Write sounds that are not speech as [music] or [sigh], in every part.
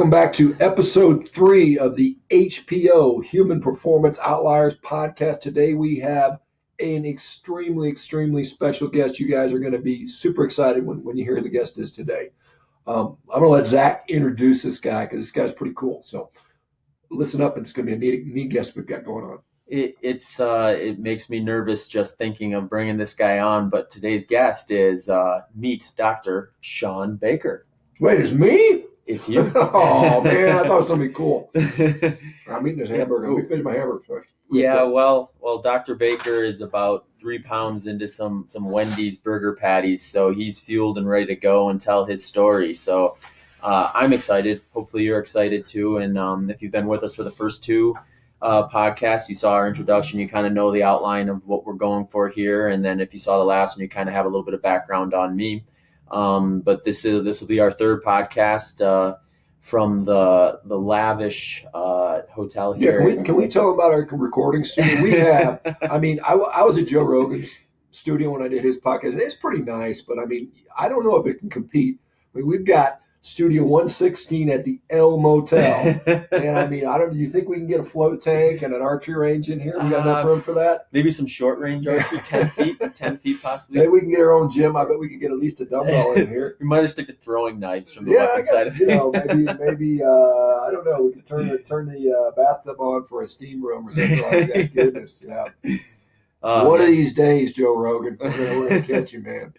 Welcome back to episode three of the HPO Human Performance Outliers podcast. Today we have an extremely, extremely special guest. You guys are going to be super excited when, when you hear who the guest is today. Um, I'm going to let Zach introduce this guy because this guy's pretty cool. So listen up, it's going to be a neat, neat guest we've got going on. It, it's uh, it makes me nervous just thinking of bringing this guy on. But today's guest is uh, meet Dr. Shawn Baker. Wait, it's me? It's you. [laughs] oh man, I thought it was gonna be cool. [laughs] I'm eating this hamburger. Let me finish my hamburger first. yeah, well, well, Dr. Baker is about three pounds into some some Wendy's burger patties, so he's fueled and ready to go and tell his story. So uh, I'm excited. Hopefully, you're excited too. And um, if you've been with us for the first two uh, podcasts, you saw our introduction. You kind of know the outline of what we're going for here. And then if you saw the last one, you kind of have a little bit of background on me. Um, but this is this will be our third podcast uh, from the the lavish uh, hotel Yeah, here. can we, can we tell about our recording studio? We have, I mean, I, I was at Joe Rogan's studio when I did his podcast. It's pretty nice, but I mean, I don't know if it can compete. I mean, we've got Studio 116 at the El Motel. [laughs] And I mean, I don't. Do you think we can get a float tank and an archery range in here? We got enough Uh, room for that. Maybe some short range archery, [laughs] ten feet, ten feet possibly. Maybe we can get our own gym. I bet we could get at least a dumbbell in here. [laughs] We might have stick to throwing knives from the Yeah, weapon side of you know maybe maybe uh, I don't know. We could turn the turn the uh, bathtub on for a steam room or something like that. Goodness, yeah. Uh, One of these days, Joe Rogan, we're gonna, we're gonna catch you, man.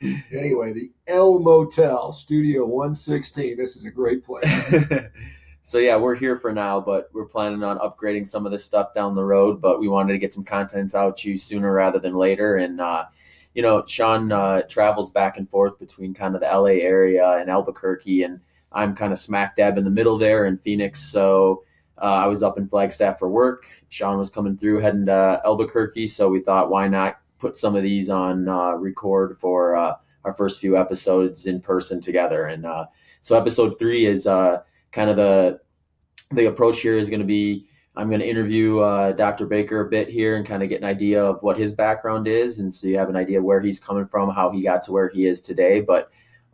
[laughs] Anyway, the El Motel, Studio 116. This is a great place. [laughs] so yeah, we're here for now, but we're planning on upgrading some of this stuff down the road. But we wanted to get some content out to you sooner rather than later. And uh, you know, Shawn uh, travels back and forth between kind of the LA area and Albuquerque, and I'm kind of smack dab in the middle there in Phoenix. So uh, I was up in Flagstaff for work. Shawn was coming through heading to Albuquerque, so we thought, why not put some of these on uh, record for uh, our first few episodes in person together. And uh, so episode three is uh, kind of the the approach here is going to be I'm going to interview uh, Dr. Baker a bit here and kind of get an idea of what his background is, and so you have an idea where he's coming from, how he got to where he is today. But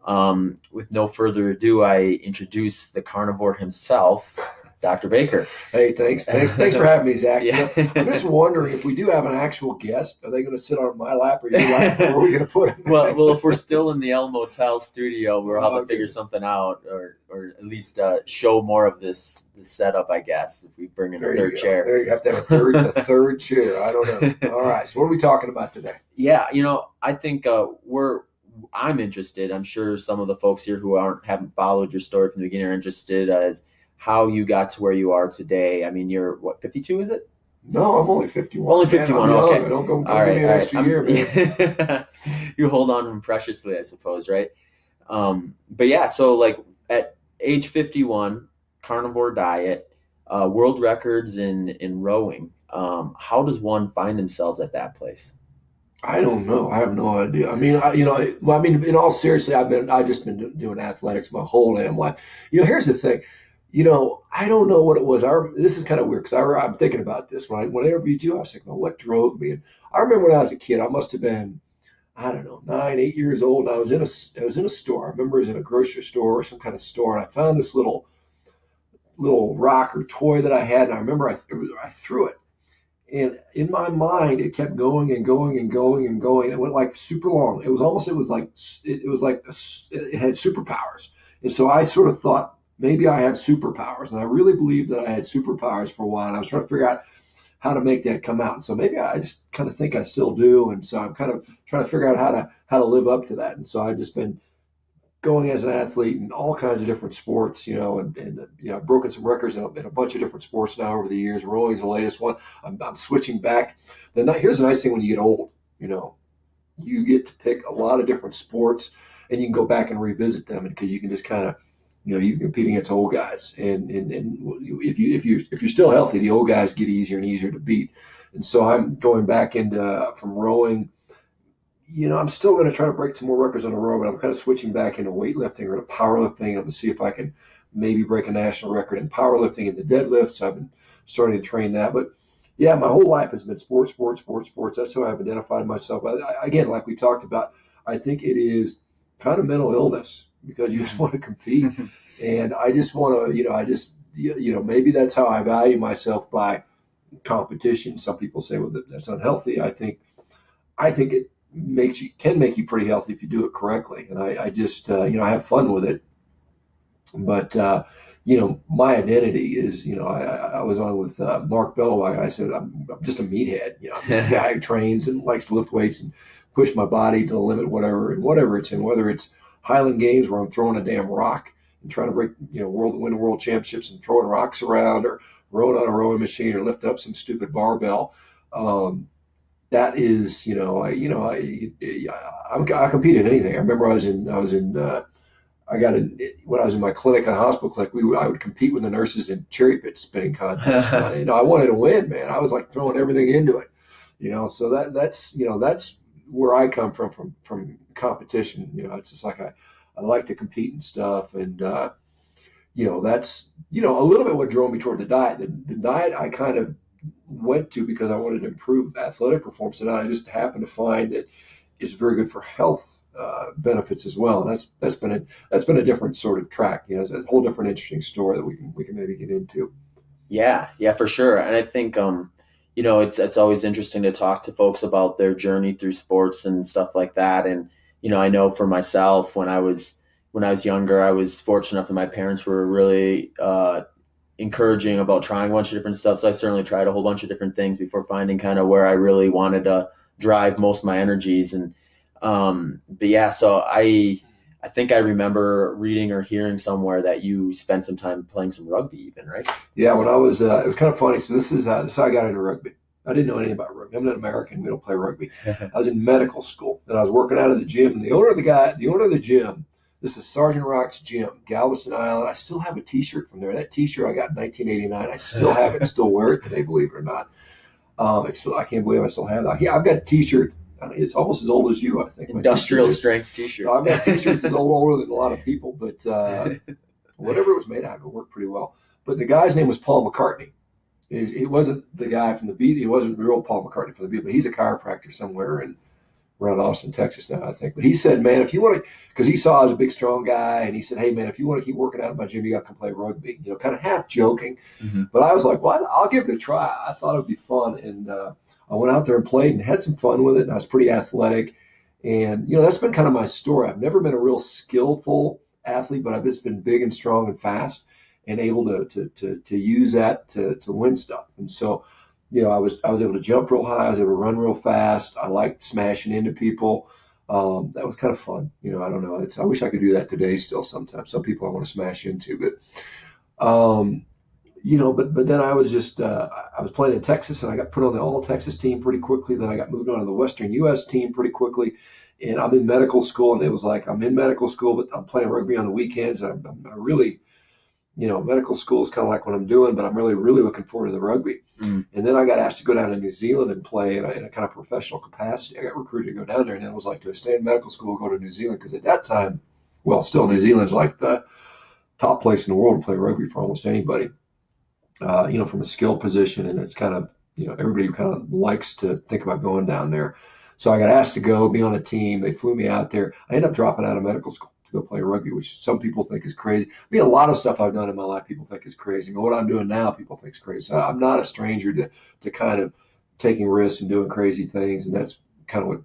um, with no further ado, I introduce the carnivore himself, Dr. Baker. Hey, thanks, thanks, thanks for having me, Zach. [laughs] You know, Yeah. I'm just wondering if we do have an actual guest, are they going to sit on my lap or your lap? Or are we going to put? them? well, well, if we're still in the El Motel studio, we'll have Oh, to figure something out, or, or at least uh, show more of this, this setup, I guess, if we bring in There a third chair. There you have to have a third, a third chair. I don't know. [laughs] All right. So what are we talking about today? Yeah, you know, I think uh, we're. I'm interested. I'm sure some of the folks here who aren't haven't followed your story from the beginning are interested as how you got to where you are today. I mean, you're what 52 is it? No, I'm only 51. Only 51, I'm young. okay. Don't go, don't all right, all right. extra I'm- year, man. [laughs] you hold on preciously, I suppose, right? Um, but yeah, so like at age 51, carnivore diet, uh, world records in in rowing. Um, how does one find themselves at that place? I don't know. I have no idea. I mean, I, you know, I- well, I mean, in all seriousness, I've been, I've just been doing athletics my whole damn life. You know, here's the thing. You know, I don't know what it was. I, this is kind of weird because I, I'm thinking about this when I, when I interviewed you. I was thinking, well, what drove me? And I remember when I was a kid, I must have been, I don't know, nine, eight years old. And I was in a, I was in a store. I remember it was in a grocery store or some kind of store, and I found this little, little rock or toy that I had, and I remember I, I threw it. And in my mind, it kept going and going and going and going. It went like super long. It was almost, it was like, it, it was like, a it had superpowers. And so I sort of thought maybe I have superpowers. And I really believed that I had superpowers for a while. And I was trying to figure out how to make that come out. So maybe I just kind of think I still do. And so I'm kind of trying to figure out how to, how to live up to that. And so I've just been going as an athlete in all kinds of different sports, you know, and, and you know, I've broken some records in a, in a bunch of different sports now over the years. Rowing's the latest one. I'm, I'm switching back. Then here's the nice thing when you get old, you know, you get to pick a lot of different sports, and you can go back and revisit them because you can just kind of, you know, you're competing against old guys, and and and if you if you if you're still healthy, the old guys get easier and easier to beat. And so I'm going back into uh, from rowing. You know, I'm still going to try to break some more records on the row, but I'm kind of switching back into weightlifting or to powerlifting and to see if I can maybe break a national record in powerlifting and the deadlift. So I've been starting to train that. But yeah, my whole life has been sports, sports, sports, sports. That's how I've identified myself. I, again, like we talked about, I think it is kind of mental illness. Because you just [laughs] want to compete. and I just want to, you know, I just, you know, maybe that's how I value myself by competition. Some people say, well, that's unhealthy. I think, I think it makes you can make you pretty healthy if you do it correctly. And I, I just, uh, you know, I have fun with it. But uh, you know, my identity is, you know, I, I was on with uh, Mark Bellowag. I said I'm, I'm, just a meathead. You know, I'm just a [laughs] guy who trains and likes to lift weights and push my body to the limit, whatever, and whatever it's in, whether it's Highland Games where I'm throwing a damn rock and trying to break, you know, world win world championships and throwing rocks around, or rowing on a rowing machine, or lifting up some stupid barbell. Um, that is, you know, I, you know, I, I, I compete in anything. I remember I was in, I was in, uh, I got in when I was in my clinic on hospital clinic. We would, I would compete with the nurses in cherry pit spinning contests. [laughs] I, you know, I wanted to win, man. I was like throwing everything into it. You know, so that that's you know that's where I come from from from competition. You know, it's just like I I like to compete and stuff, and uh, you know that's you know a little bit what drove me toward the diet. The, the diet I kind of went to because I wanted to improve athletic performance, and I just happened to find that it's very good for health uh, benefits as well. And that's that's been a that's been a different sort of track. You know, it's a whole different interesting story that we can we can maybe get into. Yeah, yeah, for sure. And I think um, you know, it's it's always interesting to talk to folks about their journey through sports and stuff like that. And you know, I know for myself when I was when I was younger, I was fortunate enough that my parents were really uh, encouraging about trying a bunch of different stuff. So I certainly tried a whole bunch of different things before finding kind of where I really wanted to drive most of my energies. And um, but yeah, so I I think I remember reading or hearing somewhere that you spent some time playing some rugby, even right? Yeah, when I was, uh, it was kind of funny. So this is uh, this is how I got into rugby. I didn't know anything about rugby. I'm not American. We don't play rugby. [laughs] I was in medical school and I was working out of the gym. And the owner of the guy, the owner of the gym, this is Sergeant Rock's gym, Galveston Island. I still have a T-shirt from there. That T-shirt I got in 1989. I still have it. Still wear it today, believe it or not. Um, it's still, I can't believe I still have that. Yeah, I've got T-shirts it's almost as old as you, I think. Industrial strength T-shirts. I've got T-shirts as old older than a lot of [laughs] people, but uh, whatever it was made out of, it worked pretty well. But the guy's name was Paul McCartney. He wasn't the guy from the beat. He wasn't real Paul McCartney from the beat, but he's a chiropractor somewhere in around Austin, Texas now, I think. But he said, man, if you want to, because he saw I was a big, strong guy, and he said, hey, man, if you want to keep working out in my gym, you got to come play rugby. You know, kind of half joking. Mm-hmm. But I was like, well, I'll give it a try. I thought it'd be fun, and uh, I went out there and played and had some fun with it. And I was pretty athletic. And, you know, that's been kind of my story. I've never been a real skillful athlete, but I've just been big and strong and fast and able to, to, to, to use that to, to win stuff. And so, you know, I was, I was able to jump real high. I was able to run real fast. I liked smashing into people. Um, that was kind of fun. You know, I don't know. It's, I wish I could do that today still sometimes. Some people I want to smash into, but, um, you know, but but then I was just uh, I was playing in Texas and I got put on the All Texas team pretty quickly. Then I got moved on to the Western U.S. team pretty quickly, and I'm in medical school. And it was like I'm in medical school, but I'm playing rugby on the weekends. And I'm, I'm really, you know, medical school is kind of like what I'm doing, but I'm really really looking forward to the rugby. Mm. And then I got asked to go down to New Zealand and play in a, in a kind of professional capacity. I got recruited to go down there, and then it was like, do I stay in medical school, go to New Zealand? Because at that time, well, still New Zealand's like the top place in the world to play rugby for almost anybody uh, you know, from a skill position, and it's kind of, you know, everybody kind of likes to think about going down there. So I got asked to go be on a team. They flew me out there. I ended up dropping out of medical school to go play rugby, which some people think is crazy. I mean, a lot of stuff I've done in my life people think is crazy, but what I'm doing now people think is crazy. So I'm not a stranger to to kind of taking risks and doing crazy things, and that's kind of what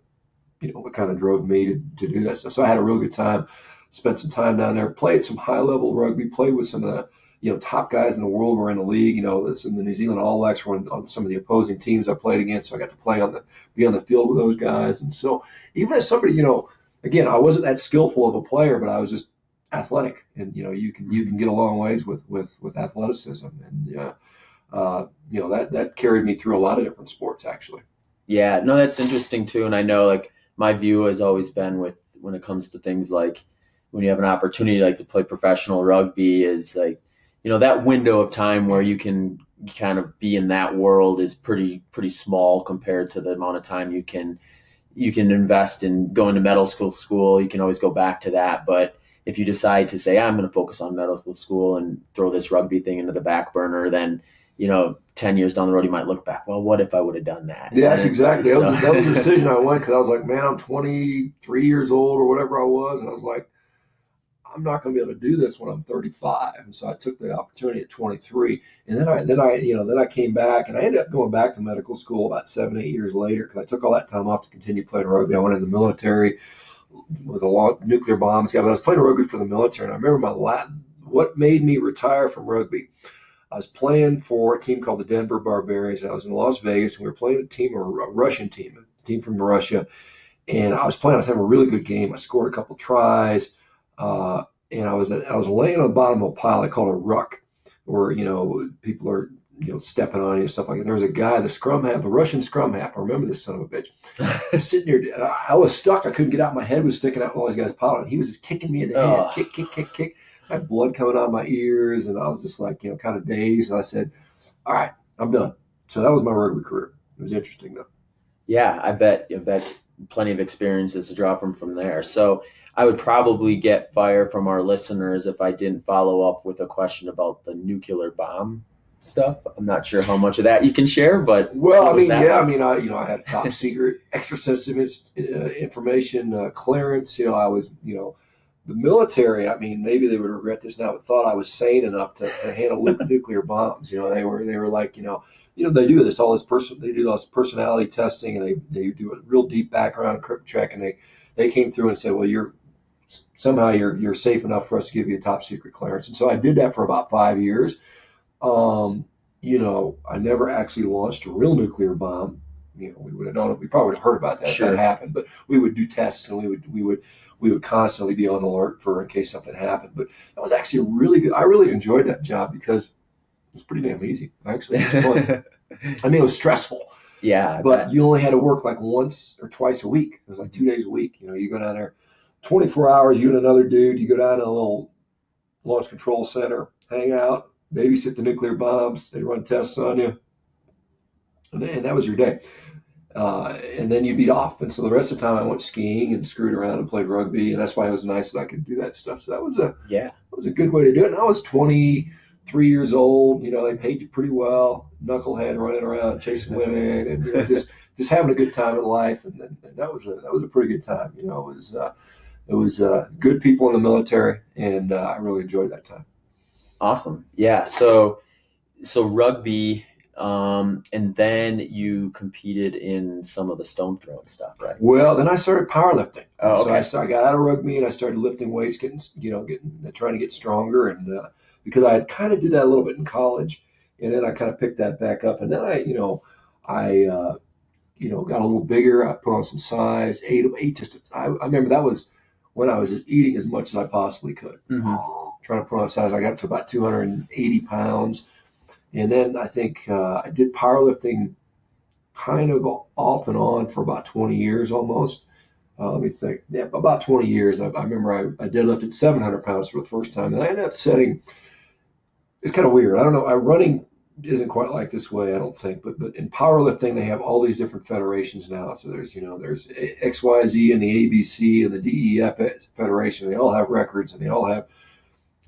you know what kind of drove me to, to do that stuff. So I had a real good time. Spent some time down there, played some high level rugby, played with some of the you know, top guys in the world were in the league. You know, that's in the New Zealand All Blacks were on, on, some of the opposing teams I played against, so I got to play on the be on the field with those guys. And so, even as somebody, you know, again, I wasn't that skillful of a player, but I was just athletic, and you know, you can you can get a long ways with with with athleticism, and yeah, uh, you know, that that carried me through a lot of different sports actually. Yeah, no, that's interesting too, and I know like my view has always been with when it comes to things like when you have an opportunity like to play professional rugby is like you know that window of time where you can kind of be in that world is pretty pretty small compared to the amount of time you can you can invest in going to medical school school you can always go back to that but if you decide to say ah, i'm going to focus on medical school and throw this rugby thing into the back burner then you know 10 years down the road you might look back well what if i would have done that yeah that's exactly so. that, was, that was the decision i went because i was like man i'm 23 years old or whatever i was and i was like I'm not going to be able to do this when I'm 35. And so I took the opportunity at 23. And then I, then I, you know, then I came back and I ended up going back to medical school about seven, eight years later because I took all that time off to continue playing rugby. I went in the military, with a long nuclear bombs guy, but I was playing rugby for the military. And I remember my Latin, what made me retire from rugby. I was playing for a team called the Denver Barbarians. I was in Las Vegas and we were playing a team, a Russian team, a team from Russia. And I was playing, I was having a really good game. I scored a couple tries uh, and I was I was laying on the bottom of a pile I call a ruck, where you know people are you know stepping on you and stuff like that. There was a guy, the scrum half, the Russian scrum half. I remember this son of a bitch. [laughs] sitting there, I was stuck. I couldn't get out. My head was sticking out. All these guys piling. He was just kicking me in the head, kick, kick, kick, kick. I had blood coming out of my ears, and I was just like you know kind of dazed. And I said, "All right, I'm done." So that was my rugby career. It was interesting though. Yeah, I bet. I bet plenty of experiences to draw from from there. So I would probably get fire from our listeners if I didn't follow up with a question about the nuclear bomb stuff. I'm not sure how much of that you can share, but well, I mean, yeah, like? I mean, I you know, I had top [laughs] secret, extra sensitive uh, information uh, clearance. You know, I was, you know, the military. I mean, maybe they would regret this now, but thought I was sane enough to, to handle nuclear bombs. You know, they were they were like, you know, you know, they do this all this person, they do all this personality testing, and they they do a real deep background check, and they they came through and said, well, you're somehow you're you're safe enough for us to give you a top secret clearance. And so I did that for about five years. Um, you know, I never actually launched a real nuclear bomb. You know, we would have known it. We probably would have heard about that sure. if that happened. But we would do tests, and we would we would we would constantly be on alert for in case something happened. But that was actually a really good. I really enjoyed that job because it was pretty damn easy. Actually, [laughs] I mean, it was stressful. Yeah, but you only had to work like once or twice a week. It was like two days a week. You know, you go down there 24 hours, you and another dude, you go down to a little launch control center, hang out, babysit the nuclear bombs, they run tests on you, and, and that was your day. Uh, and then you'd be off. And so the rest of the time I went skiing and screwed around and played rugby, and that's why it was nice that I could do that stuff. So that was a yeah, that was a good way to do it. And I was 23 years old. You know, they paid you pretty well, knucklehead running around chasing women and you know, just just having a good time in life. And, and, that was a that was a pretty good time. You know, it was. Uh, it was uh, good people in the military, and uh, I really enjoyed that time. Awesome. Yeah. So, so rugby, um, and then you competed in some of the stone throwing stuff, right? Well, then I started powerlifting. Oh, okay. So I, started, I got out of rugby and I started lifting weights, getting you know, getting trying to get stronger, and uh, because I kind of did that a little bit in college, and then I kind of picked that back up, and then I, you know, I. Uh, you know, got a little bigger. I put on some size. Ate, ate just. I, I remember that was when I was eating as much as I possibly could. Mm-hmm. Trying to put on size, I got up to about 280 pounds, and then I think uh, I did powerlifting kind of off and on for about 20 years almost. Uh, let me think. Yeah, about 20 years. I, I remember I, I deadlifted 700 pounds for the first time, and I ended up setting. It's kind of weird. I don't know. I running isn't quite like this way, I don't think. But but in powerlifting, they have all these different federations now. So there's you know there's XYZ and the ABC and the DEF federation. They all have records and they all have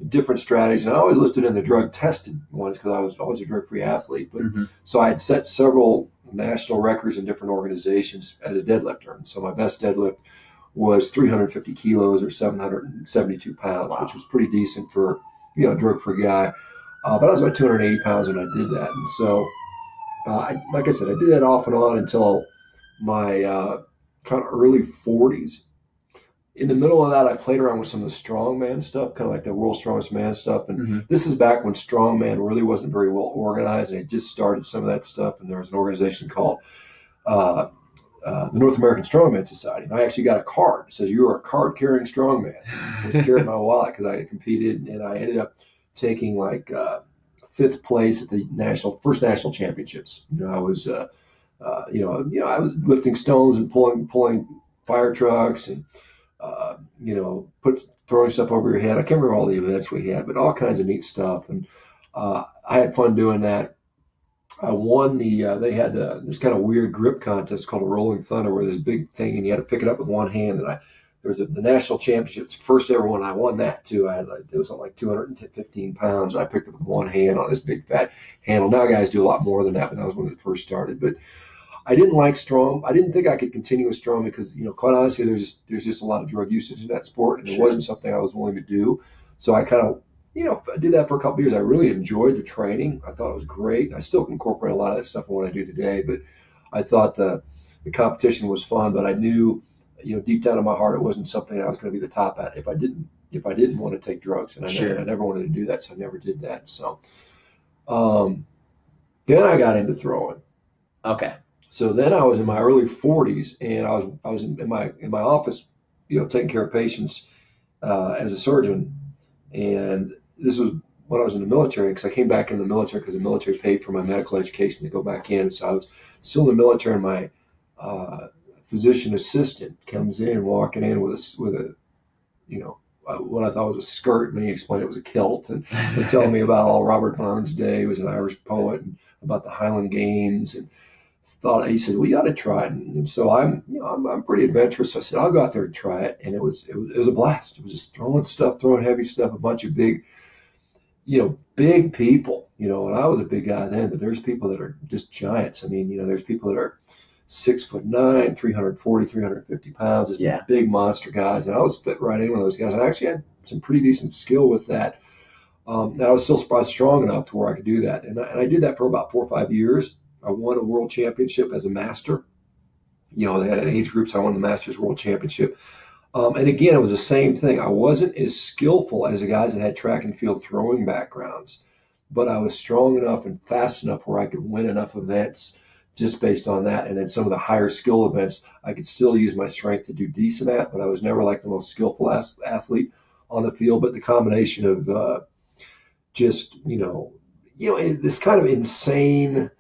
different strategies. And I always listed in the drug tested ones because I was always a drug free athlete. But mm-hmm. so I had set several national records in different organizations as a deadlifter. And so my best deadlift was 350 kilos or 772 pounds, wow. which was pretty decent for you know a drug free guy. Uh, but I was about 280 pounds when I did that. And so, uh, I, like I said, I did that off and on until my uh, kind of early 40s. In the middle of that, I played around with some of the strongman stuff, kind of like the world's strongest man stuff. And mm-hmm. this is back when strongman really wasn't very well organized, and it just started some of that stuff. And there was an organization called uh, uh, the North American Strongman Society. And I actually got a card that says you are a card carrying strongman. I was carrying my [laughs] wallet because I competed, and I ended up taking like uh, fifth place at the national first national championships. You know, I was, uh, uh, you know, you know, I was lifting stones and pulling pulling fire trucks and uh, you know, put throwing stuff over your head. I can't remember all the events we had, but all kinds of neat stuff. And uh, I had fun doing that. I won the. Uh, they had this kind of weird grip contest called a Rolling Thunder, where there's a big thing and you had to pick it up with one hand. And I there was a, the national championships, first ever one. I won that too. I had like, it was like 215 pounds. I picked up with one hand on this big fat handle. Now guys do a lot more than that, but that was when it first started. But I didn't like strong. I didn't think I could continue with strong because you know, quite honestly, there's just, there's just a lot of drug usage in that sport, and it wasn't something I was willing to do. So I kind of you know, I did that for a couple of years. I really enjoyed the training. I thought it was great. I still incorporate a lot of that stuff in what I do today, but I thought the the competition was fun. But I knew, you know, deep down in my heart, it wasn't something I was going to be the top at if I didn't if I didn't want to take drugs, and I, Sure. never, I never wanted to do that, so I never did that. So, um, then I got into throwing. Okay. So then I was in my early 40s, and I was I was in, in my in my office, you know, taking care of patients uh, as a surgeon, and this was when I was in the military because I came back in the military because the military paid for my medical education to go back in. So I was still in the military, and my uh, physician assistant comes in walking in with a with a you know uh, what I thought was a skirt, and he explained it was a kilt, and was telling me about all Robert Burns Day. Was an Irish poet, and about the Highland Games, and thought he said, "Well, ought to try it." And, so I'm, you know, I'm, I'm pretty adventurous. I said, "I'll go out there and try it," and it was, it was it was a blast. It was just throwing stuff, throwing heavy stuff, a bunch of big, you know, big people. You know, and I was a big guy then, but there's people that are just giants. I mean, you know, there's people that are six foot nine, 340, 350 pounds, just Yeah. big monster guys, and I was fit right in with those guys. I actually had some pretty decent skill with that. Um, and I was still strong enough to where I could do that, and I, and I did that for about four or five years. I won a world championship as a master. You know, they had age groups. I won the Masters World Championship. Um, and again, it was the same thing. I wasn't as skillful as the guys that had track and field throwing backgrounds, but I was strong enough and fast enough where I could win enough events just based on that. And then some of the higher skill events, I could still use my strength to do decent at, but I was never like the most skillful athlete on the field. But the combination of uh, just, you know, you know, this kind of insane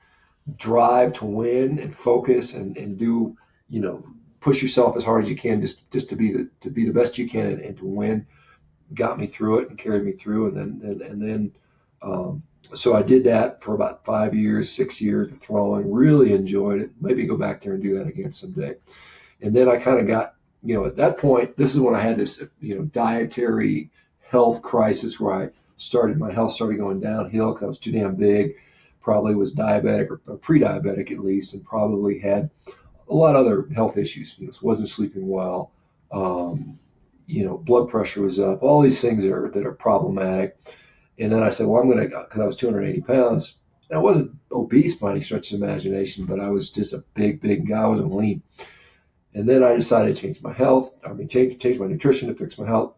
drive to win and focus and, and do, you know, push yourself as hard as you can just just to be the to be the best you can and, and to win got me through it and carried me through and then and, and then um, so I did that for about five years, six years throwing. Really enjoyed it. Maybe go back there and do that again someday. And then I kind of got, you know, at that point, this is when I had this, you know, dietary health crisis where I started my health started going downhill because I was too damn big. Probably was diabetic or, or pre-diabetic at least, and probably had a lot of other health issues. You know, wasn't sleeping well. Um, you know, blood pressure was up. All these things are that are problematic. And then I said, well, I'm going to, because I was 280 pounds. And I wasn't obese by any stretch of imagination, but I was just a big, big guy. I wasn't lean. And then I decided to change my health. I mean, change, change my nutrition to fix my health.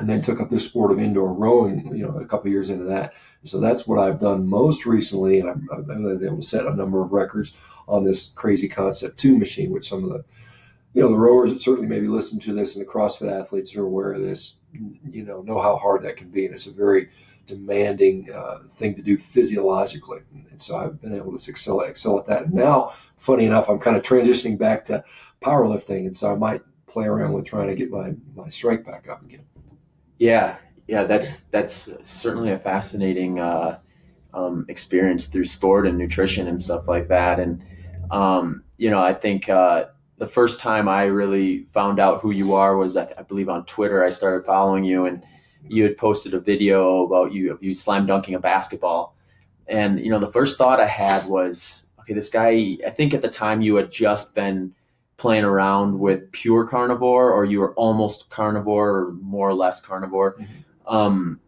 And then took up this sport of indoor rowing, you know, a couple years into that. So that's what I've done most recently. And I'm, I able to set a number of records on this crazy Concept 2 machine, which some of the, you know, the rowers that certainly maybe listen to this and the CrossFit athletes are aware of this, you know, know how hard that can be. And it's a very demanding uh, thing to do physiologically. And so I've been able to excel, excel at that. And now, funny enough, I'm kind of transitioning back to powerlifting. And so I might play around with trying to get my, my strength back up again. Yeah, yeah, that's that's certainly a fascinating uh, um, experience through sport and nutrition and stuff like that. And um, you know, I think uh, the first time I really found out who you are was, I, I believe, on Twitter. I started following you, and you had posted a video about you you slam dunking a basketball. And you know, the first thought I had was, okay, this guy. I think at the time you had just been playing around with pure carnivore, or you were almost carnivore, or more or less carnivore. Um,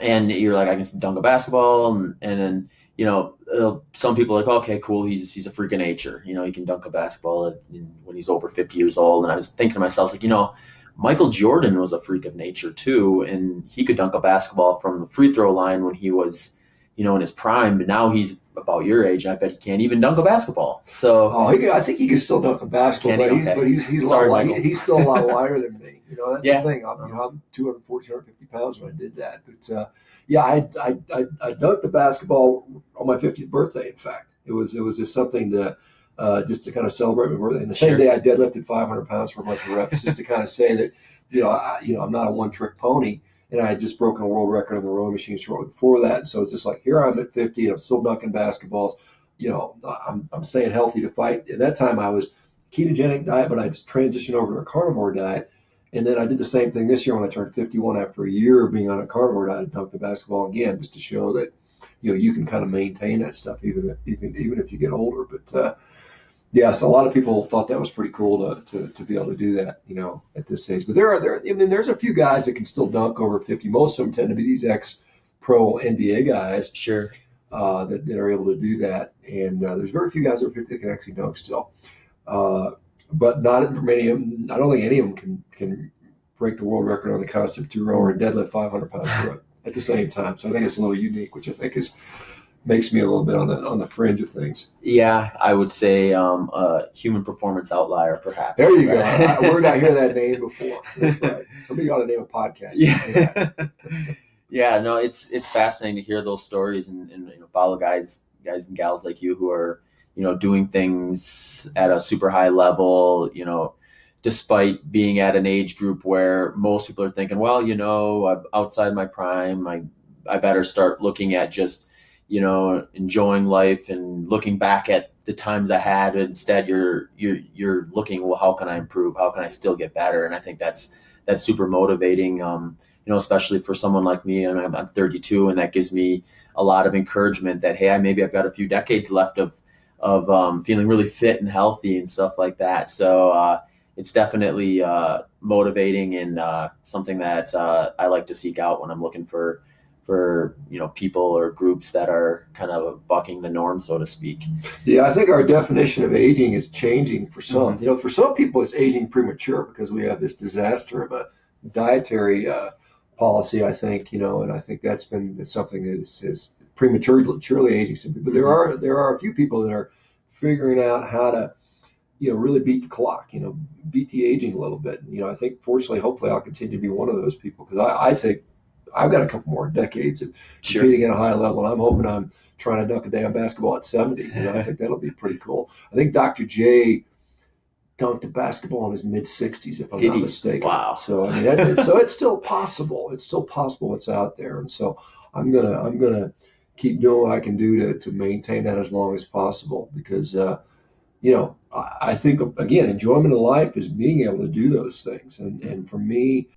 and you're like, I can dunk a basketball, and, and then you know, uh, some people are like, okay, cool, he's he's a freak of nature. You know, he can dunk a basketball at, when he's over 50 years old. And I was thinking to myself, like, you know, Michael Jordan was a freak of nature too, and he could dunk a basketball from the free throw line when he was, you know, in his prime. But now he's about your age, I bet he can't even dunk a basketball. So Oh, he could, I think he could still dunk a basketball, Can he? but, he's, Okay. but he's, he's, a Sorry, lot, he's still a lot [laughs] wider than me. You know, that's Yeah. the thing. I'm, you know, I'm 240, 250 pounds when I did that. But uh, yeah, I, I, I, I dunked the basketball on my 50th birthday. In fact, it was it was just something to uh, just to kind of celebrate my birthday. And the same day, I deadlifted 500 pounds for a bunch of reps, just to kind of say that you know, I, you know, I'm not a one trick pony. And I had just broken a world record on the rowing machine shortly before that. And so it's just like here I'm at 50, and I'm still dunking basketballs. You know, I'm, I'm staying healthy to fight. At that time, I was ketogenic diet, but I'd transitioned over to a carnivore diet. And then I did the same thing this year when I turned 51 after a year of being on a carnivore diet. I dunked the basketball again just to show that, you know, you can kind of maintain that stuff even if, even, even if you get older. But, uh, Yes, a lot of people thought that was pretty cool to, to, to be able to do that, you know, at this age. But there are there, I mean, there's a few guys that can still dunk over 50. Most of them tend to be these ex-pro NBA guys Sure. uh, that, that are able to do that. And uh, there's very few guys over 50 that can actually dunk still. Uh, but not many of them. I don't think any of them can can break the world record on the concept two rower and deadlift 500 pounds at the same time. So I think it's a little unique, which I think is makes me a little bit on the on the fringe of things. Yeah, I would say um, a human performance outlier, perhaps. There you go. [laughs] I, where did I hear that name before? That's right. Somebody ought to name a podcast. Yeah. [laughs] yeah, no, it's it's fascinating to hear those stories and, and you know, follow guys guys and gals like you who are you know doing things at a super high level. You know, despite being at an age group where most people are thinking, well, you know, I'm outside my prime. I I better start looking at just you know enjoying life and looking back at the times I had. Instead, you're you're you're looking, well, how can I improve? How can I still get better? And I think that's that's super motivating. Um, you know, especially for someone like me, and I'm, I'm 32, and that gives me a lot of encouragement that hey, I maybe I've got a few decades left of of um, feeling really fit and healthy and stuff like that. So uh, it's definitely uh, motivating and uh, something that uh, I like to seek out when I'm looking for for you know people or groups that are kind of bucking the norm, so to speak. Yeah, I think our definition of aging is changing for some. You know, for some people, it's aging premature because we have this disaster of a dietary uh, policy. I think you know, and I think that's been something that is, is prematurely aging some people. But there are there are a few people that are figuring out how to you know really beat the clock. You know, beat the aging a little bit. You know, I think fortunately, hopefully, I'll continue to be one of those people because I, I think I've got a couple more decades of Sure. competing at a high level. And I'm hoping I'm trying to dunk a damn basketball at 70. You know, I think that'll be pretty cool. I think Dr. J dunked a basketball in his mid 60s, if I'm Did not he? mistaken. Wow. So I mean, that, so it's still possible. It's still possible what's out there, and so I'm gonna I'm gonna keep doing what I can do to to maintain that as long as possible because. Uh, you know, I I think again, enjoyment of life is being able to do those things, and and for me,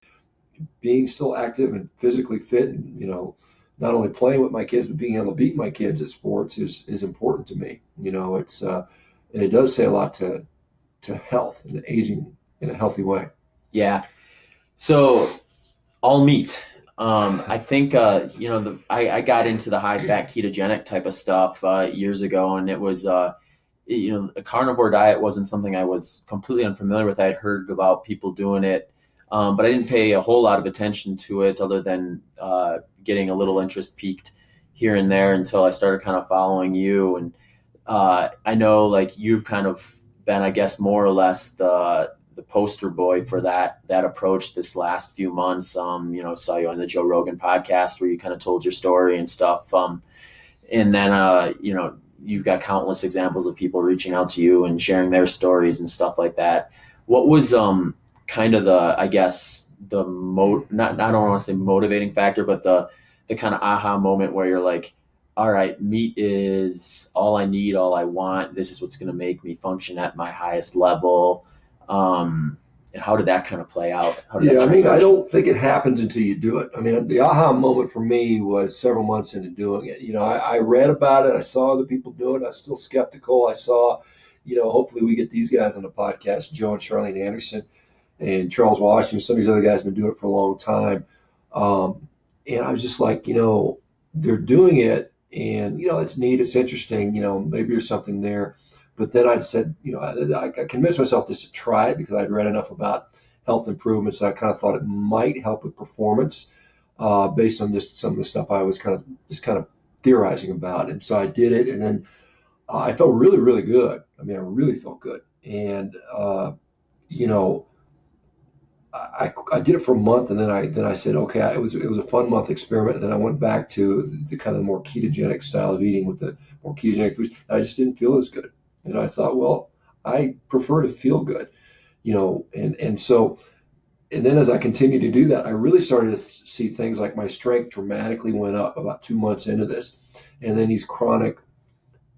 being still active and physically fit, and you know, not only playing with my kids but being able to beat my kids at sports is is important to me. You know, it's uh, and it does say a lot to to health and aging in a healthy way. Yeah. So all meat. Um, I think uh, you know the I, I got into the high fat ketogenic type of stuff uh, years ago, and it was uh, you know a carnivore diet wasn't something I was completely unfamiliar with. I had heard about people doing it, um, but I didn't pay a whole lot of attention to it other than uh, getting a little interest peaked here and there until I started kind of following you. And uh, I know like you've kind of been, I guess, more or less the the poster boy for that that approach this last few months. Um, you know, saw you on the Joe Rogan podcast where you kind of told your story and stuff. Um, and then uh, you know, you've got countless examples of people reaching out to you and sharing their stories and stuff like that. What was um kind of the I guess the mo not I don't want to say motivating factor, but the the kind of aha moment where you're like, all right, meat is all I need, all I want. This is what's going to make me function at my highest level. Um, and how did that kind of play out? How did Yeah, I mean, I don't think it happens until you do it. I mean, the aha moment for me was several months into doing it. You know, I, I read about it, I saw other people do it, I was still skeptical. I saw, you know, hopefully we get these guys on the podcast, Joe and Charlene Andersen and Charles Washington. Some of these other guys have been doing it for a long time. Um, and I was just like, you know, they're doing it, and you know, it's neat, it's interesting. You know, maybe there's something there. But then I said, you know, I, I convinced myself just to try it because I'd read enough about health improvements. I kind of thought it might help with performance uh, based on just some of the stuff I was kind of just kind of theorizing about. And so I did it, and then uh, I felt really, really good. I mean, I really felt good. And uh, you know, I, I did it for a month, and then I then I said, okay, it was it was a fun month experiment. And then I went back to the kind of more ketogenic style of eating with the more ketogenic foods. And I just didn't feel as good. And I thought, well, I prefer to feel good, you know, and and so and then as I continued to do that, I really started to see things like my strength dramatically went up about two months into this, and then these chronic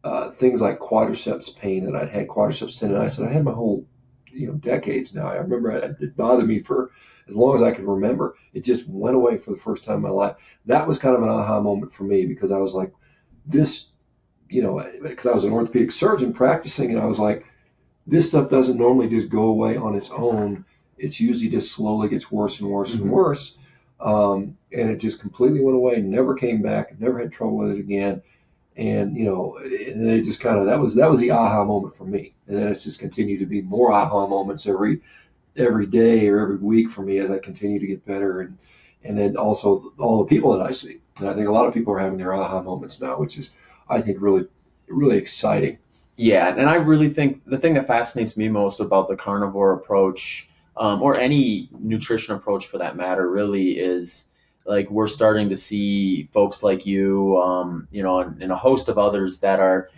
uh, things like quadriceps pain that I'd had quadriceps tendonitis, and I said, I had my whole you know decades now. I remember it, it bothered me for as long as I can remember. It just went away for the first time in my life. That was kind of an aha moment for me because I was like, this, you know, because I was an orthopedic surgeon practicing, and I was like, this stuff doesn't normally just go away on its own. It's usually just slowly gets worse and worse mm-hmm. and worse. Um, and it just completely went away, never came back, never had trouble with it again. And you know, and it just kind of that was that was the aha moment for me. And then it's just continued to be more aha moments every every day or every week for me as I continue to get better. And and then also all the people that I see. And I think a lot of people are having their aha moments now, which is I think really really exciting. Yeah, and I really think the thing that fascinates me most about the carnivore approach, um, or any nutrition approach for that matter, really is like we're starting to see folks like you, um, you know, and, and, a host of others that are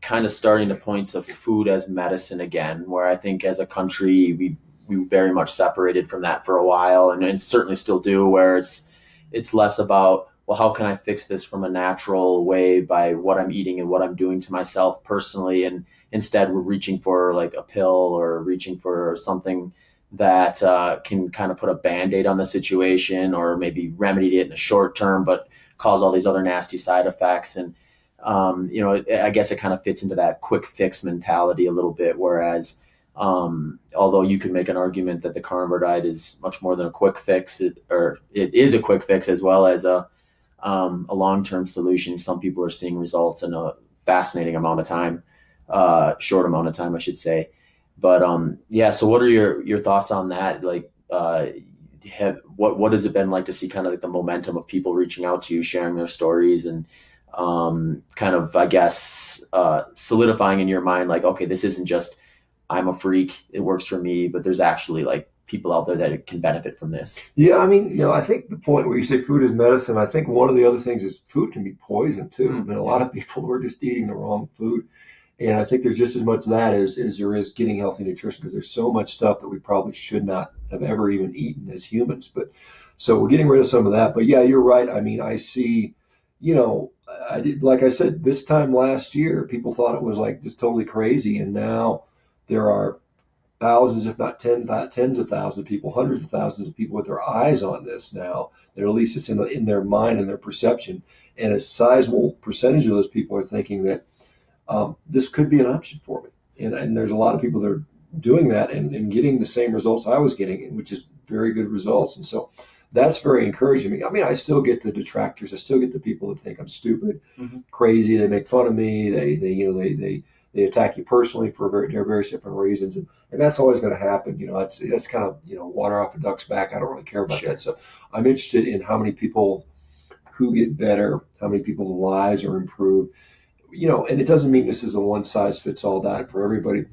kind of starting to point to food as medicine again. Where I think as a country we we very much separated from that for a while, and, and certainly still do. Where it's it's less about well, how can I fix this from a natural way by what I'm eating and what I'm doing to myself personally, and instead we're reaching for like a pill or reaching for something that uh, can kind of put a band-aid on the situation or maybe remedy it in the short term but cause all these other nasty side effects. And um, you know i guess it kind of fits into that quick fix mentality a little bit whereas um, although you could make an argument that the carnivore diet is much more than a quick fix it, or it is a quick fix as well as a, um, a long-term solution some people are seeing results in a fascinating amount of time uh, short amount of time i should say but um, yeah. So what are your your thoughts on that? Like, uh, have, what what has it been like to see kind of like the momentum of people reaching out to you, sharing their stories, and um, kind of I guess uh, solidifying in your mind like, okay, this isn't just I'm a freak, it works for me, but there's actually like people out there that can benefit from this. Yeah, I mean, you know, I think the point where you say food is medicine, I think one of the other things is food can be poison too. Mm-hmm. I mean, a lot of people are just eating the wrong food. And I think there's just as much that as, as there is getting healthy nutrition because there's so much stuff that we probably should not have ever even eaten as humans. But so we're getting rid of some of that. But yeah, you're right. I mean, I see, you know, I did, like I said, this time last year, people thought it was like just totally crazy. And now there are thousands, if not ten, tens of thousands of people, hundreds of thousands of people with their eyes on this now. That at least it's in, the, in their mind and their perception. And a sizable percentage of those people are thinking that um, this could be an option for me. And, and there's a lot of people that are doing that and, and getting the same results I was getting, which is very good results. And so that's very encouraging me. I mean, I still get the detractors. I still get the people that think I'm stupid, mm-hmm. crazy. They make fun of me. They, they, you know, they, they, they attack you personally for very, various different reasons, and, and that's always going to happen. You know, that's that's kind of you know water off a duck's back. I don't really care about sure. that. So I'm interested in how many people who get better, how many people's lives are improved, you know, and it doesn't mean this is a one size fits all diet for everybody.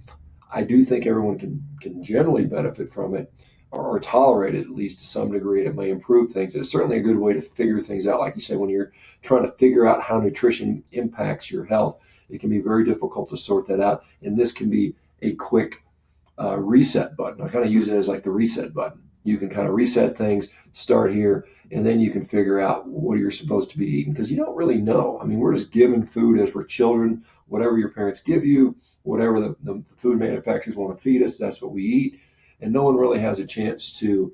I do think everyone can can generally benefit from it or, or tolerate it at least to some degree. It may improve things. It's certainly a good way to figure things out. Like you say, when you're trying to figure out how nutrition impacts your health, it can be very difficult to sort that out. And this can be a quick uh, reset button. I kind of use it as like the reset button. You can kind of reset things, start here, and then you can figure out what you're supposed to be eating because you don't really know. I mean, we're just given food as we're children, whatever your parents give you, whatever the, the food manufacturers want to feed us, that's what we eat. And no one really has a chance to,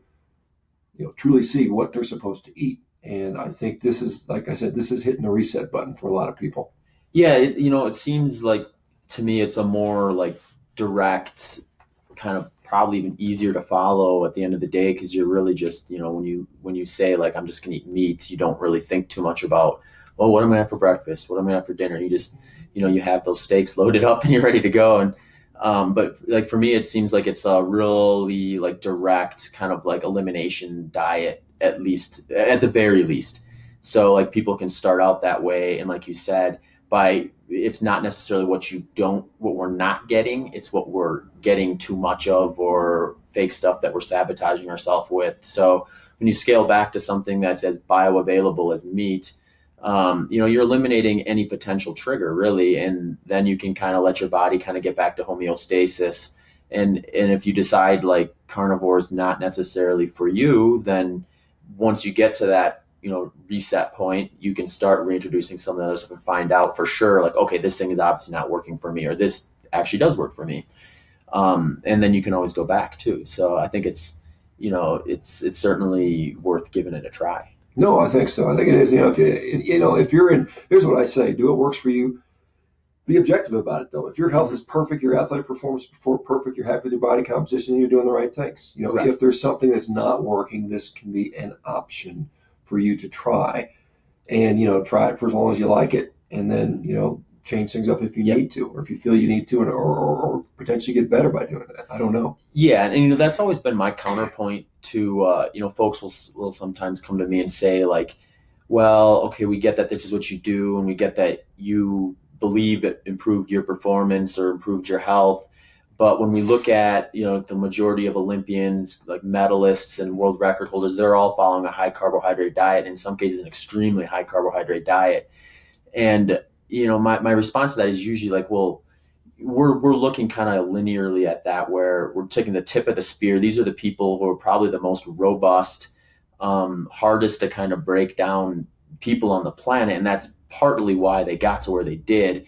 you know, truly see what they're supposed to eat. And I think this is, like I said, this is hitting the reset button for a lot of people. Yeah, it, you know, it seems like to me it's a more like direct kind of probably even easier to follow at the end of the day because you're really just you know when you when you say like I'm just gonna eat meat, you don't really think too much about well what am I gonna have for breakfast, what am I gonna have for dinner. You just you know you have those steaks loaded [laughs] up and you're ready to go. And um, but like for me, it seems like it's a really like direct kind of like elimination diet at least at the very least. So like people can start out that way and like you said by it's not necessarily what you don't what we're not getting. It's what we're getting too much of or fake stuff that we're sabotaging ourselves with. So when you scale back to something that's as bioavailable as meat um, you know you're eliminating any potential trigger really. And then you can kind of let your body kind of get back to homeostasis. And and if you decide like carnivore is not necessarily for you then once you get to that you know reset point you can start reintroducing some of those stuff and find out for sure like okay this thing is obviously not working for me or this actually does work for me. Um, and then you can always go back too. So i think it's you know it's it's certainly worth giving it a try. No i think so. I think it is. You know if you, you know if you're in here's what i say do what works for you. Be objective about it though. If your health is perfect, your athletic performance is perfect, you're happy with your body composition, you're doing the right things. You know, right. if there's something that's not working, this can be an option for you to try, and you know, try it for as long as you like it, and then you know, change things up if you yep. need to, or if you feel you need to, or, or, or, potentially get better by doing that. I don't know. Yeah, and, and you know that's always been my counterpoint to uh, you know folks will will sometimes come to me and say like, well, okay, we get that this is what you do, and we get that you believe it improved your performance or improved your health. But when we look at you know the majority of Olympians, like medalists and world record holders, they're all following a high carbohydrate diet. In some cases, an extremely high carbohydrate diet. And you know, my, my response to that is usually like, well, we're, we're looking kind of linearly at that where we're taking the tip of the spear. These are the people who are probably the most robust, um, hardest to kind of break down people on the planet. And that's partly why they got to where they did.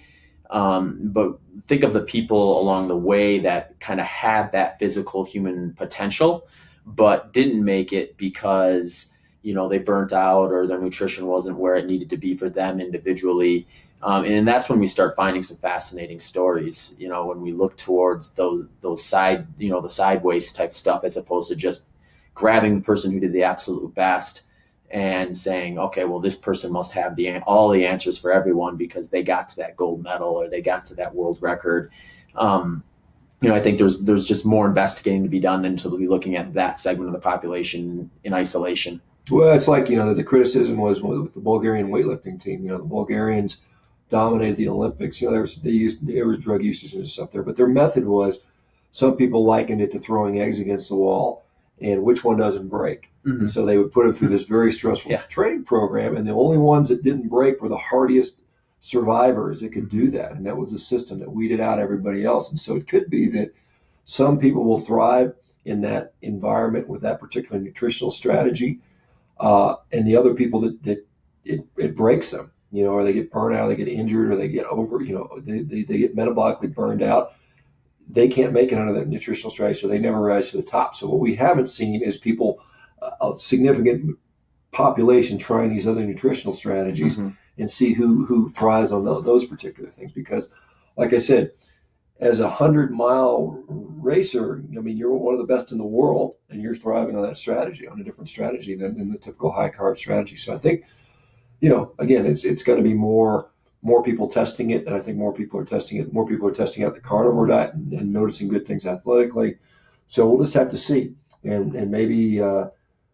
Um, but think of the people along the way that kind of had that physical human potential, but didn't make it because, you know, they burnt out or their nutrition wasn't where it needed to be for them individually. Um, and that's when we start finding some fascinating stories. You know, when we look towards those those side, you know, the sideways type stuff, as opposed to just grabbing the person who did the absolute best and saying, okay, well, this person must have the all the answers for everyone because they got to that gold medal or they got to that world record. Um, you know, I think there's there's just more investigating to be done than to be looking at that segment of the population in isolation. Well, it's like you know the criticism was with the Bulgarian weightlifting team. You know, the Bulgarians dominated the Olympics. You know, there was they used there was drug usage and stuff there, but their method was some people likened it to throwing eggs against the wall and which one doesn't break. Mm-hmm. And so they would put them through this very stressful yeah. training program, and the only ones that didn't break were the hardiest survivors that could do that, and that was a system that weeded out everybody else. And so it could be that some people will thrive in that environment with that particular nutritional strategy, uh, and the other people that, that it, it breaks them you know, or they get burned out, or they get injured, or they get over, you know, they, they, they get metabolically burned out. They can't make it under that nutritional strategy, so they never rise to the top. So what we haven't seen is people, a significant population trying these other nutritional strategies mm-hmm. and see who who thrives on the, those particular things. Because, like I said, as a hundred mile racer, I mean, you're one of the best in the world, and you're thriving on that strategy, on a different strategy than, than the typical high carb strategy. So I think you know, again, it's it's going to be more more people testing it, and I think more people are testing it. More people are testing out the carnivore diet and, and noticing good things athletically. So we'll just have to see, and and maybe, uh,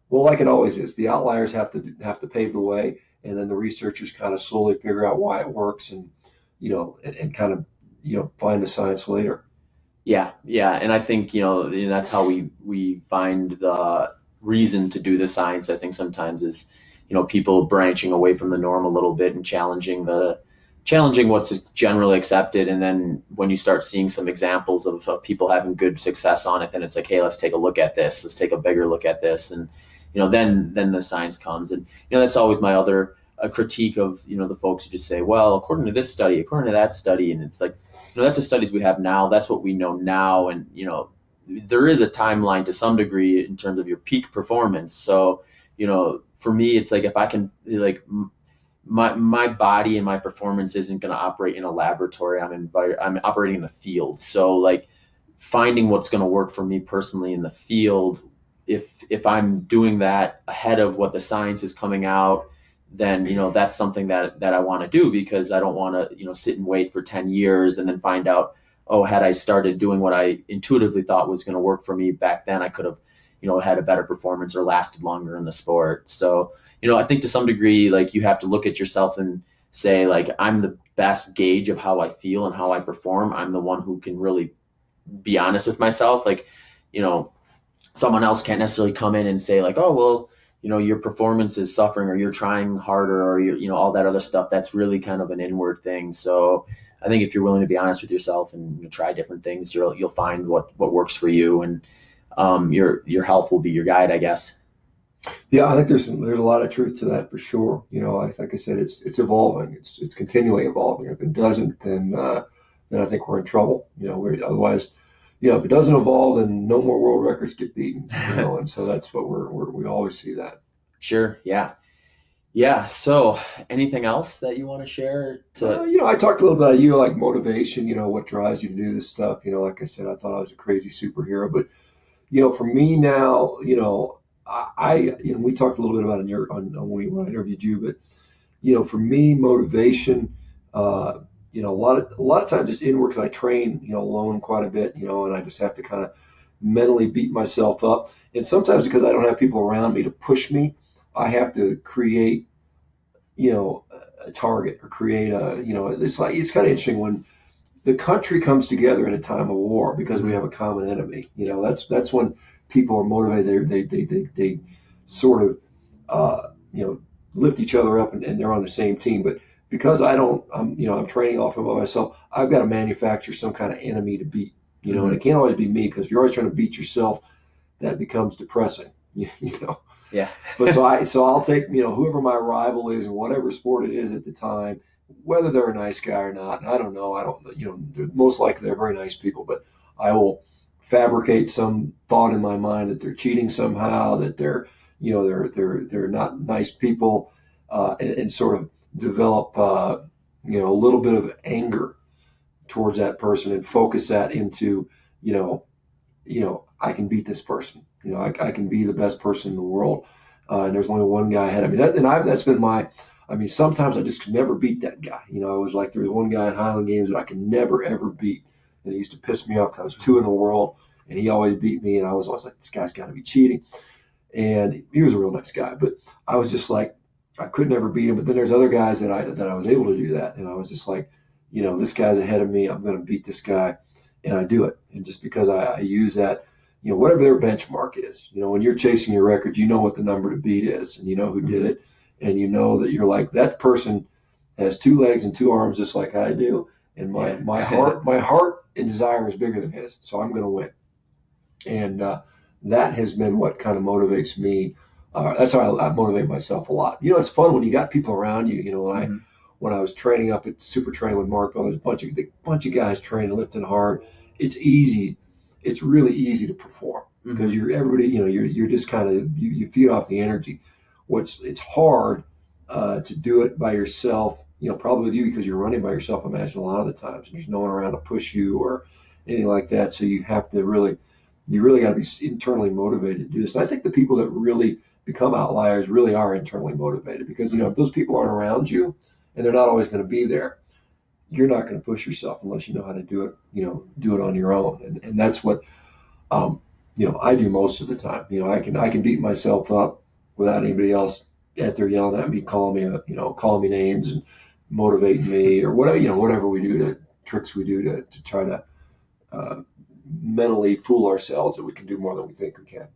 well, like it always is, the outliers have to have to pave the way, and then the researchers kind of slowly figure out why it works, and you know, and, and kind of you know find the science later. Yeah, yeah, and I think you know that's how we we find the reason to do the science. I think sometimes is you know people branching away from the norm a little bit and challenging the challenging what's generally accepted and then when you start seeing some examples of, of, people having good success on it then it's like hey let's take a look at this. Let's take a bigger look at this. And you know then then the science comes. And you know that's always my other a critique of you know the folks who just say well according to this study according to that study. And it's like you know that's the studies we have now. That's what we know now. And you know there is a timeline to some degree in terms of your peak performance. So you know for me, it's like if I can like my my body and my performance isn't going to operate in a laboratory. I'm in I'm operating in the field. So like finding what's going to work for me personally in the field. If if I'm doing that ahead of what the science is coming out, then you know that's something that that I want to do because I don't want to you know sit and wait for 10 years and then find out oh had I started doing what I intuitively thought was going to work for me back then I could have you know had a better performance or lasted longer in the sport. So you know I think to some degree like you have to look at yourself and say like I'm the best gauge of how I feel and how I perform. I'm the one who can really be honest with myself. Like you know someone else can't necessarily come in and say like oh well you know your performance is suffering or you're trying harder or you're you know all that other stuff that's really kind of an inward thing so i think if you're willing to be honest with yourself and you know, try different things you'll you'll find what what works for you and um, your your health will be your guide, I guess. Yeah, I think there's there's a lot of truth to that for sure. You know, I, like I said, it's it's evolving. It's it's continually evolving. If it doesn't, then uh, then I think we're in trouble. You know, we're, otherwise, you know, if it doesn't evolve, then no more world records get beaten. You [laughs] know, and so that's what we're, we're we always see that. Sure. Yeah. Yeah. So, anything else that you want to share? To Uh, you know, I talked a little bit about you, like motivation. You know, what drives you to do this stuff. You know, like I said, I thought I was a crazy superhero, but you know, for me now, you know, I, I you know, we talked a little bit about it in your on, on when, when I interviewed you, but you know, for me, motivation, uh, you know, a lot of a lot of times it's inward because I train, you know, alone quite a bit, you know, and I just have to kind of mentally beat myself up. And sometimes because I don't have people around me to push me, I have to create, you know, a target or create a, you know, it's like it's kind of interesting when the country comes together in a time of war because we have a common enemy. You know, that's that's when people are motivated. They they they they, they sort of uh, you know lift each other up and, and they're on the same team. But because I don't, I'm you know I'm training off of myself. I've got to manufacture some kind of enemy to beat. You know, mm-hmm. and it can't always be me because if you're always trying to beat yourself, that becomes depressing. You, [laughs] you know. Yeah. but so I so I'll take you know whoever my rival is and whatever sport it is at the time whether they're a nice guy or not, I don't know. I don't, you know, most likely they're very nice people, but I will fabricate some thought in my mind that they're cheating somehow, that they're, you know, they're they're they're not nice people, uh, and, and, sort of develop, uh, you know, a little bit of anger towards that person and focus that into, you know, you know, I can beat this person. You know, I, I can be the best person in the world, uh, and there's only one guy ahead of me. That, and I've, that's been my I mean, sometimes I just could never beat that guy. You know, I was like, there was one guy in Highland Games that I could never, ever beat. And he used to piss me off because I was two in the world and he always beat me. And I was always like, this guy's got to be cheating. And he was a real nice guy. But I was just like, I could never beat him. But then there's other guys that I, that I was able to do that. And I was just like, you know, this guy's ahead of me. I'm going to beat this guy. And I do it. And just because I, I use that, you know, whatever their benchmark is, you know, when you're chasing your record, you know what the number to beat is and you know who did mm-hmm. it and you know that you're like that person has two legs and two arms just like I do, and my yeah. my [laughs] heart my heart and desire is bigger than his, so I'm going to win, and uh, that has been what kind of motivates me. Uh, that's how I, I, motivate myself a lot. You know, it's fun when you got people around you. You know, when mm-hmm. I when I was training up at Super Training with Mark, there was a bunch of a bunch of guys training, lifting hard. It's easy. It's really easy to perform because mm-hmm. you're everybody. You know, you're you're just kind of you, you feed off the energy what's it's hard uh, to do it by yourself. You know, probably with you because you're running by yourself. Imagine a lot of the times, and there's no one around to push you or anything like that. So you have to really, you really got to be internally motivated to do this. And I think the people that really become outliers really are internally motivated because you know if those people aren't around you and they're not always going to be there, you're not going to push yourself unless you know how to do it. You know, do it on your own, and and that's what. Um, you know, I do most of the time. You know, I can I can beat myself up without anybody else out there yelling at me, calling me, you know, calling me names and motivating me or whatever, you know, whatever we do to tricks we do to, to try to uh, mentally fool ourselves that we can do more than we think we can.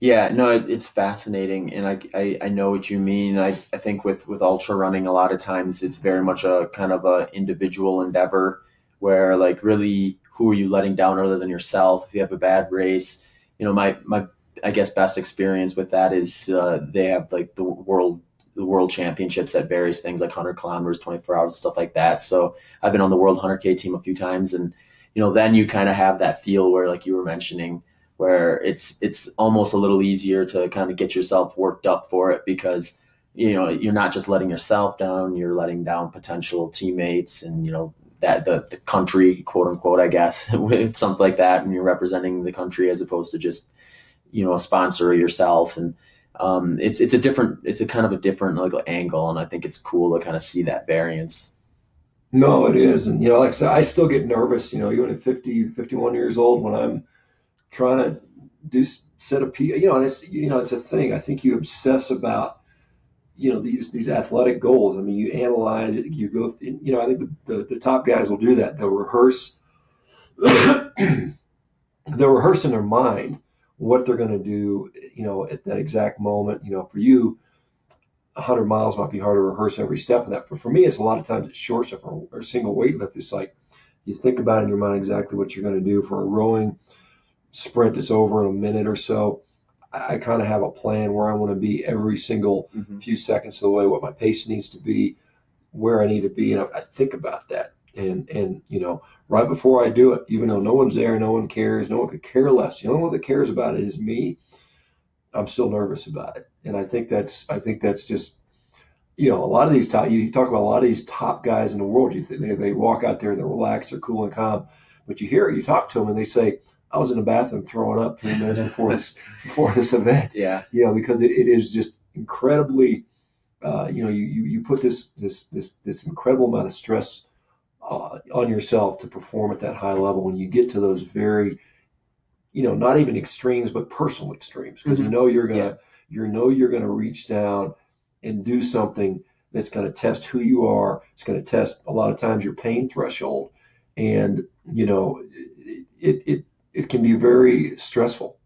Yeah, no, it, it's fascinating, and I, I, I know what you mean. I, I think with with ultra running, a lot of times it's very much a kind of a individual endeavor where like really who are you letting down other than yourself? If you have a bad race, you know, my my I guess best experience with that is uh, they have like the world the world championships at various things like 100 kilometers, 24 hours, stuff like that. So I've been on the world 100k team a few times, and you know then you kind of have that feel where like you were mentioning where it's it's almost a little easier to kind of get yourself worked up for it because you know you're not just letting yourself down, you're letting down potential teammates and you know that the, the country quote unquote I guess [laughs] with something like that, and you're representing the country as opposed to just you know a sponsor or yourself and um, it's it's a different it's a kind of a different like angle and I think it's cool to kind of see that variance. No, it is, and you know, like I said, I still get nervous. You know, even at 50, 51 years old, when I'm trying to do set a P, you know, and it's you know, it's a thing. I think you obsess about you know these these athletic goals. I mean, you analyze it, you go, you know, I think the, the, the top guys will do that. They'll rehearse, [coughs] they'll rehearse in their mind what they're going to do, you know, at that exact moment. You know, for you, 100 miles might be hard to rehearse every step of that. But for me, it's a lot of times it's short stuff or, or single weight lift. It's like you think about in your mind exactly what you're going to do for a rowing sprint that's over in a minute or so. I, I kind of have a plan where I want to be every single mm-hmm. few seconds of the way, what my pace needs to be, where I need to be, and I, I think about that. And and you know, right before I do it, even though no one's there, no one cares, no one could care less. The only one that cares about it is me. I'm still nervous about it, and I think that's I think that's just you know, a lot of these top, you talk about a lot of these top guys in the world. You think they, they walk out there and they're relaxed, they're cool and calm, but you hear it, you talk to them, and they say, "I was in the bathroom throwing up three minutes before this [laughs] before this event." Yeah. You know, because it, it is just incredibly, uh, you know, you, you you put this this this this incredible amount of stress uh, on yourself to perform at that high level when you get to those very, you know, not even extremes but personal extremes because you Mhm. know you're gonna Yeah. you know you're gonna reach down and do something that's going to test who you are. It's going to test a lot of times your pain threshold, and you know, it it it can be very stressful.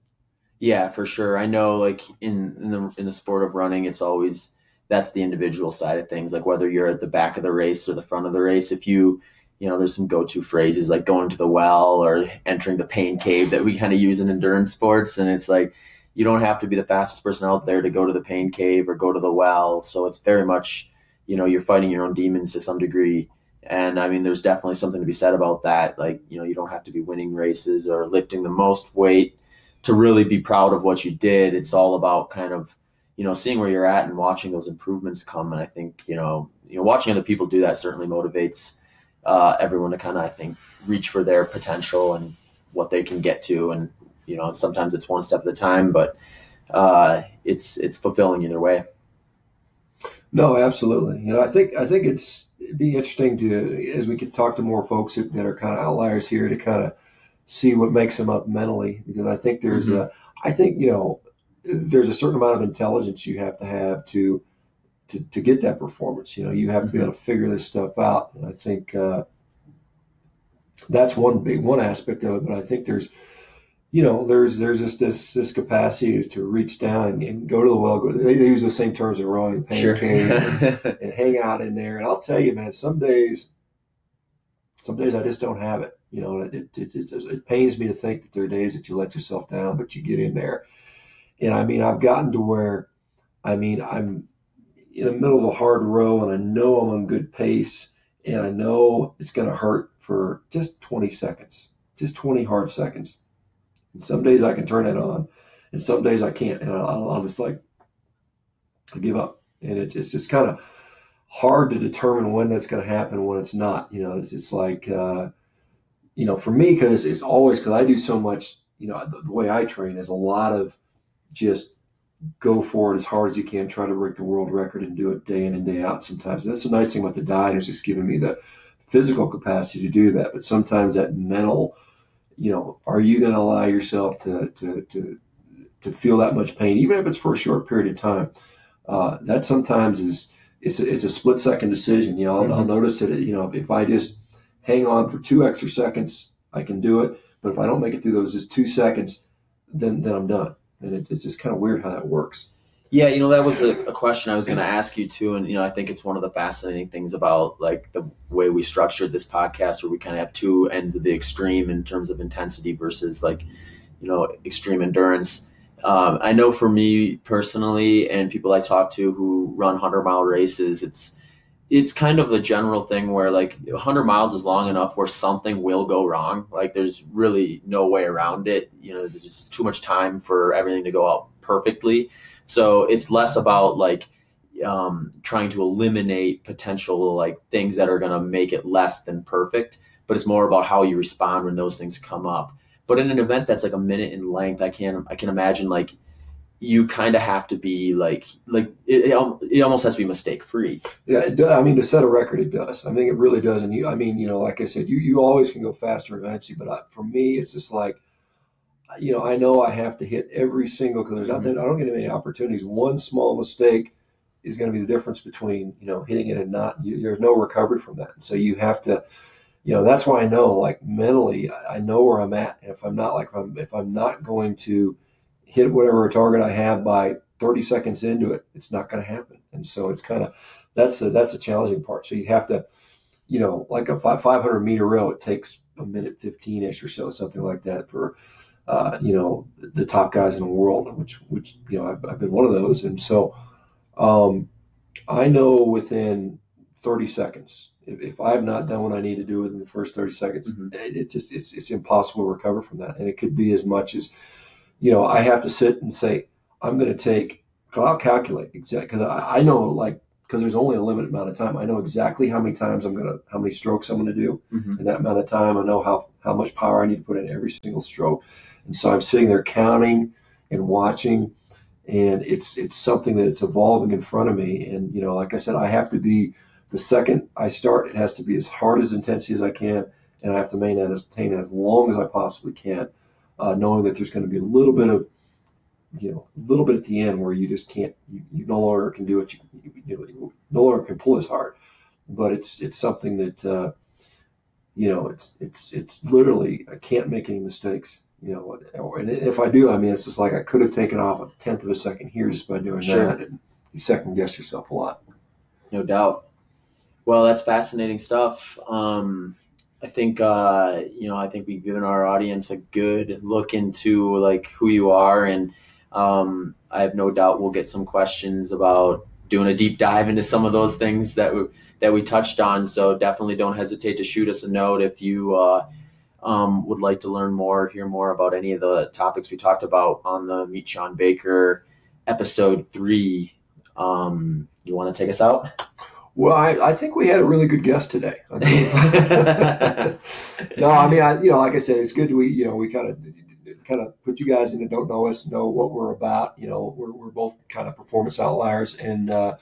Yeah, for sure. I know, like in in the in the sport of running, it's always that's the individual side of things. Like whether you're at the back of the race or the front of the race, if you you know, there's some go-to phrases like going to the well or entering the pain cave that we kind of use in endurance sports, and it's like you don't have to be the fastest person out there to go to the pain cave or go to the well. So it's very much, you know, you're fighting your own demons to some degree. And I mean, there's definitely something to be said about that. Like, you know, you don't have to be winning races or lifting the most weight to really be proud of what you did. It's all about kind of, you know, seeing where you're at and watching those improvements come. And I think, you know, you know, watching other people do that certainly motivates uh, everyone to kind of, I think, reach for their potential and what they can get to. And you know, sometimes it's one step at a time, but uh, it's it's fulfilling either way. No, absolutely. You know, I think I think it's it'd be interesting to as we could talk to more folks that are kind of outliers here to kind of see what makes them up mentally because I think there's Mhm. a I think you know there's a certain amount of intelligence you have to have to to, to get that performance. You know, you have to be able to figure this stuff out. And I think uh, that's one big one aspect of it. But I think there's you know there's there's just this this capacity to reach down and, and go to the well. Go, they, they use the same terms in rowing, pain cave, and, and [laughs] hang out in there. And I'll tell you, man, some days, some days I just don't have it. You know, it, it, it, it pains me to think that there are days that you let yourself down, but you get in there. And I mean, I've gotten to where, I mean, I'm in the middle of a hard row, and I know I'm on good pace, and I know it's going to hurt for just 20 seconds, just 20 hard seconds. And some days I can turn it on, and some days I can't, and I'll, I'll just like I give up. And it's it's just kind of hard to determine when that's going to happen when it's not. You know, it's it's like uh, you know, for me because it's always because I do so much. You know, the, the way I train is a lot of just go for it as hard as you can, try to break the world record and do it day in and day out sometimes. And that's the nice thing about the diet is just giving me the physical capacity to do that. But sometimes that mental, you know, are you going to allow yourself to, to, to, to feel that much pain, even if it's for a short period of time? Uh, that sometimes is, it's a, it's a split second decision. You know, I'll, I'll notice that, you know, if I just hang on for two extra seconds, I can do it. But if I don't make it through those just two seconds, then, then I'm done and it, it's just kind of weird how that works. Yeah, you know that was a, a question I was going to ask you too, and you know I think it's one of the fascinating things about like the way we structured this podcast, where we kind of have two ends of the extreme in terms of intensity versus like you know extreme endurance. Um, I know for me personally, and people I talk to who run hundred mile races, it's it's kind of a general thing where like 100 miles is long enough where something will go wrong. Like there's really no way around it. You know, there's just too much time for everything to go out perfectly. So it's less about like um, trying to eliminate potential like things that are going to make it less than perfect, but it's more about how you respond when those things come up. But in an event that's like a minute in length, I can I can imagine like you kind of have to be like like it, it almost has to be mistake free. Yeah, it does. I mean, to set a record, it does. I think it really does. And you, I mean, you know, like I said, you you always can go faster eventually, but I, for me, it's just like, uh, you know, I know I have to hit every single because there's not I don't get many opportunities. One small mistake is going to be the difference between you know hitting it and not. You, there's no recovery from that. So you have to. You know that's why I know, like mentally, I know where I'm at. And if I'm not like if I'm if I'm not going to hit whatever target I have by 30 seconds into it, it's not going to happen. And so it's kind of that's a, that's a challenging part. So you have to, you know, like a 500 meter row, it takes a minute 15 ish or so, something like that for, uh, you know, the top guys in the world, which which you know I've, I've been one of those. And so um, I know within 30 seconds. If, if I've not done what I need to do within the first 30 seconds, Mhm. it, it just it's, it's impossible to recover from that. And it could be as much as you know, I have to sit and say, I'm going to take, I'll calculate exactly, because I, I know like because there's only a limited amount of time. I know exactly how many times I'm gonna, how many strokes I'm gonna do Mhm. in that amount of time. I know how how much power I need to put in every single stroke, and so I'm sitting there counting and watching, and it's it's something that it's evolving in front of me. And you know, like I said, I have to be the second I start, it has to be as hard as intensity as I can, and I have to maintain it, maintain it as long as I possibly can, uh, knowing that there's going to be a little bit of you know, a little bit at the end where you just can't, you, you no longer can do it. You, you, you no longer can pull as hard, but it's it's something that uh, you know, it's it's it's literally I can't make any mistakes. You know, and if I do, I mean, it's just like I could have taken off a tenth of a second here just by doing Sure. that, and you second guess yourself a lot. No doubt. Well, that's fascinating stuff. Um, I think uh, you know, I think we've given our audience a good look into like who you are, and um, I have no doubt we'll get some questions about doing a deep dive into some of those things that we that we touched on. So definitely don't hesitate to shoot us a note if you uh, um, would like to learn more, hear more about any of the topics we talked about on the Meet Shawn Baker episode three. Um, you want to take us out? Well, I, I think we had a really good guest today. [laughs] No, I mean, I, you know, like I said, it's good. We, you know, we kind of, kind of put you guys in that don't know us, know what we're about. You know, we're, we're both kind of performance outliers, and uh,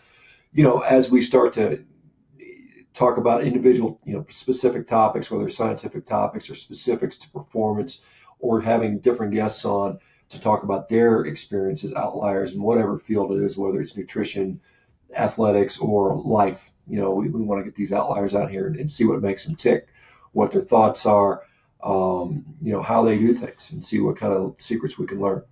you know, as we start to talk about individual, you know, specific topics, whether scientific topics or specifics to performance, or having different guests on to talk about their experiences, outliers in whatever field it is, whether it's nutrition, athletics, or life. You know, we, we want to get these outliers out here and, and see what makes them tick, what their thoughts are, um, you know, how they do things, and see what kind of secrets we can learn.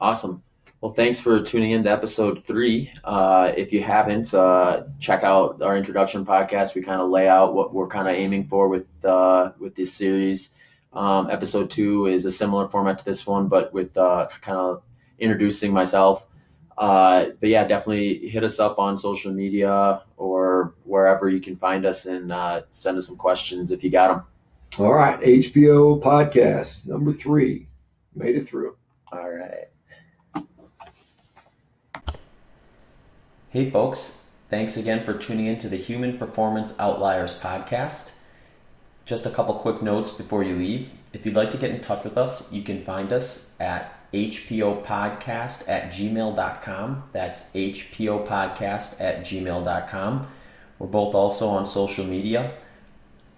Awesome. Well, thanks for tuning in to episode three. Uh, if you haven't, uh, check out our introduction podcast. We kind of lay out what we're kind of aiming for with uh, with this series. Um, episode two is a similar format to this one, but with uh, kind of introducing myself. Uh, but yeah, definitely hit us up on social media or wherever you can find us and uh, send us some questions if you got them. All right, HPO podcast number three, made it through. All right. Hey, folks. Thanks again for tuning in to the Human Performance Outliers podcast. Just a couple quick notes before you leave. If you'd like to get in touch with us, you can find us at hpopodcast at gmail.com. That's hpopodcast at gmail.com. We're both also on social media.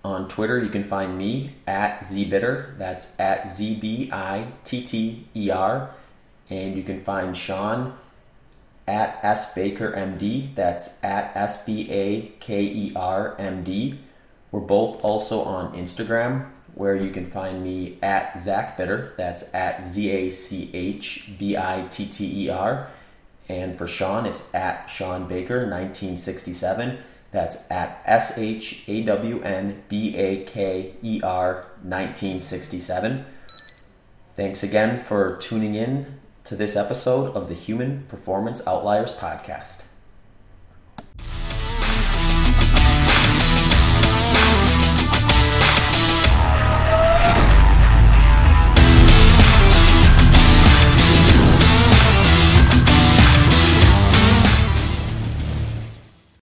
On Twitter, you can find me at zbitter. That's at Z B I T T E R. And you can find Shawn at S Baker MD. That's at S B A K E R M D. We're both also on Instagram, where you can find me at Zach Bitter. That's at Z A C H B I T T E R. And for Shawn, it's at Shawn Baker 1967. That's at S H A W N B A K E R 1967. Thanks again for tuning in to this episode of the Human Performance Outliers podcast.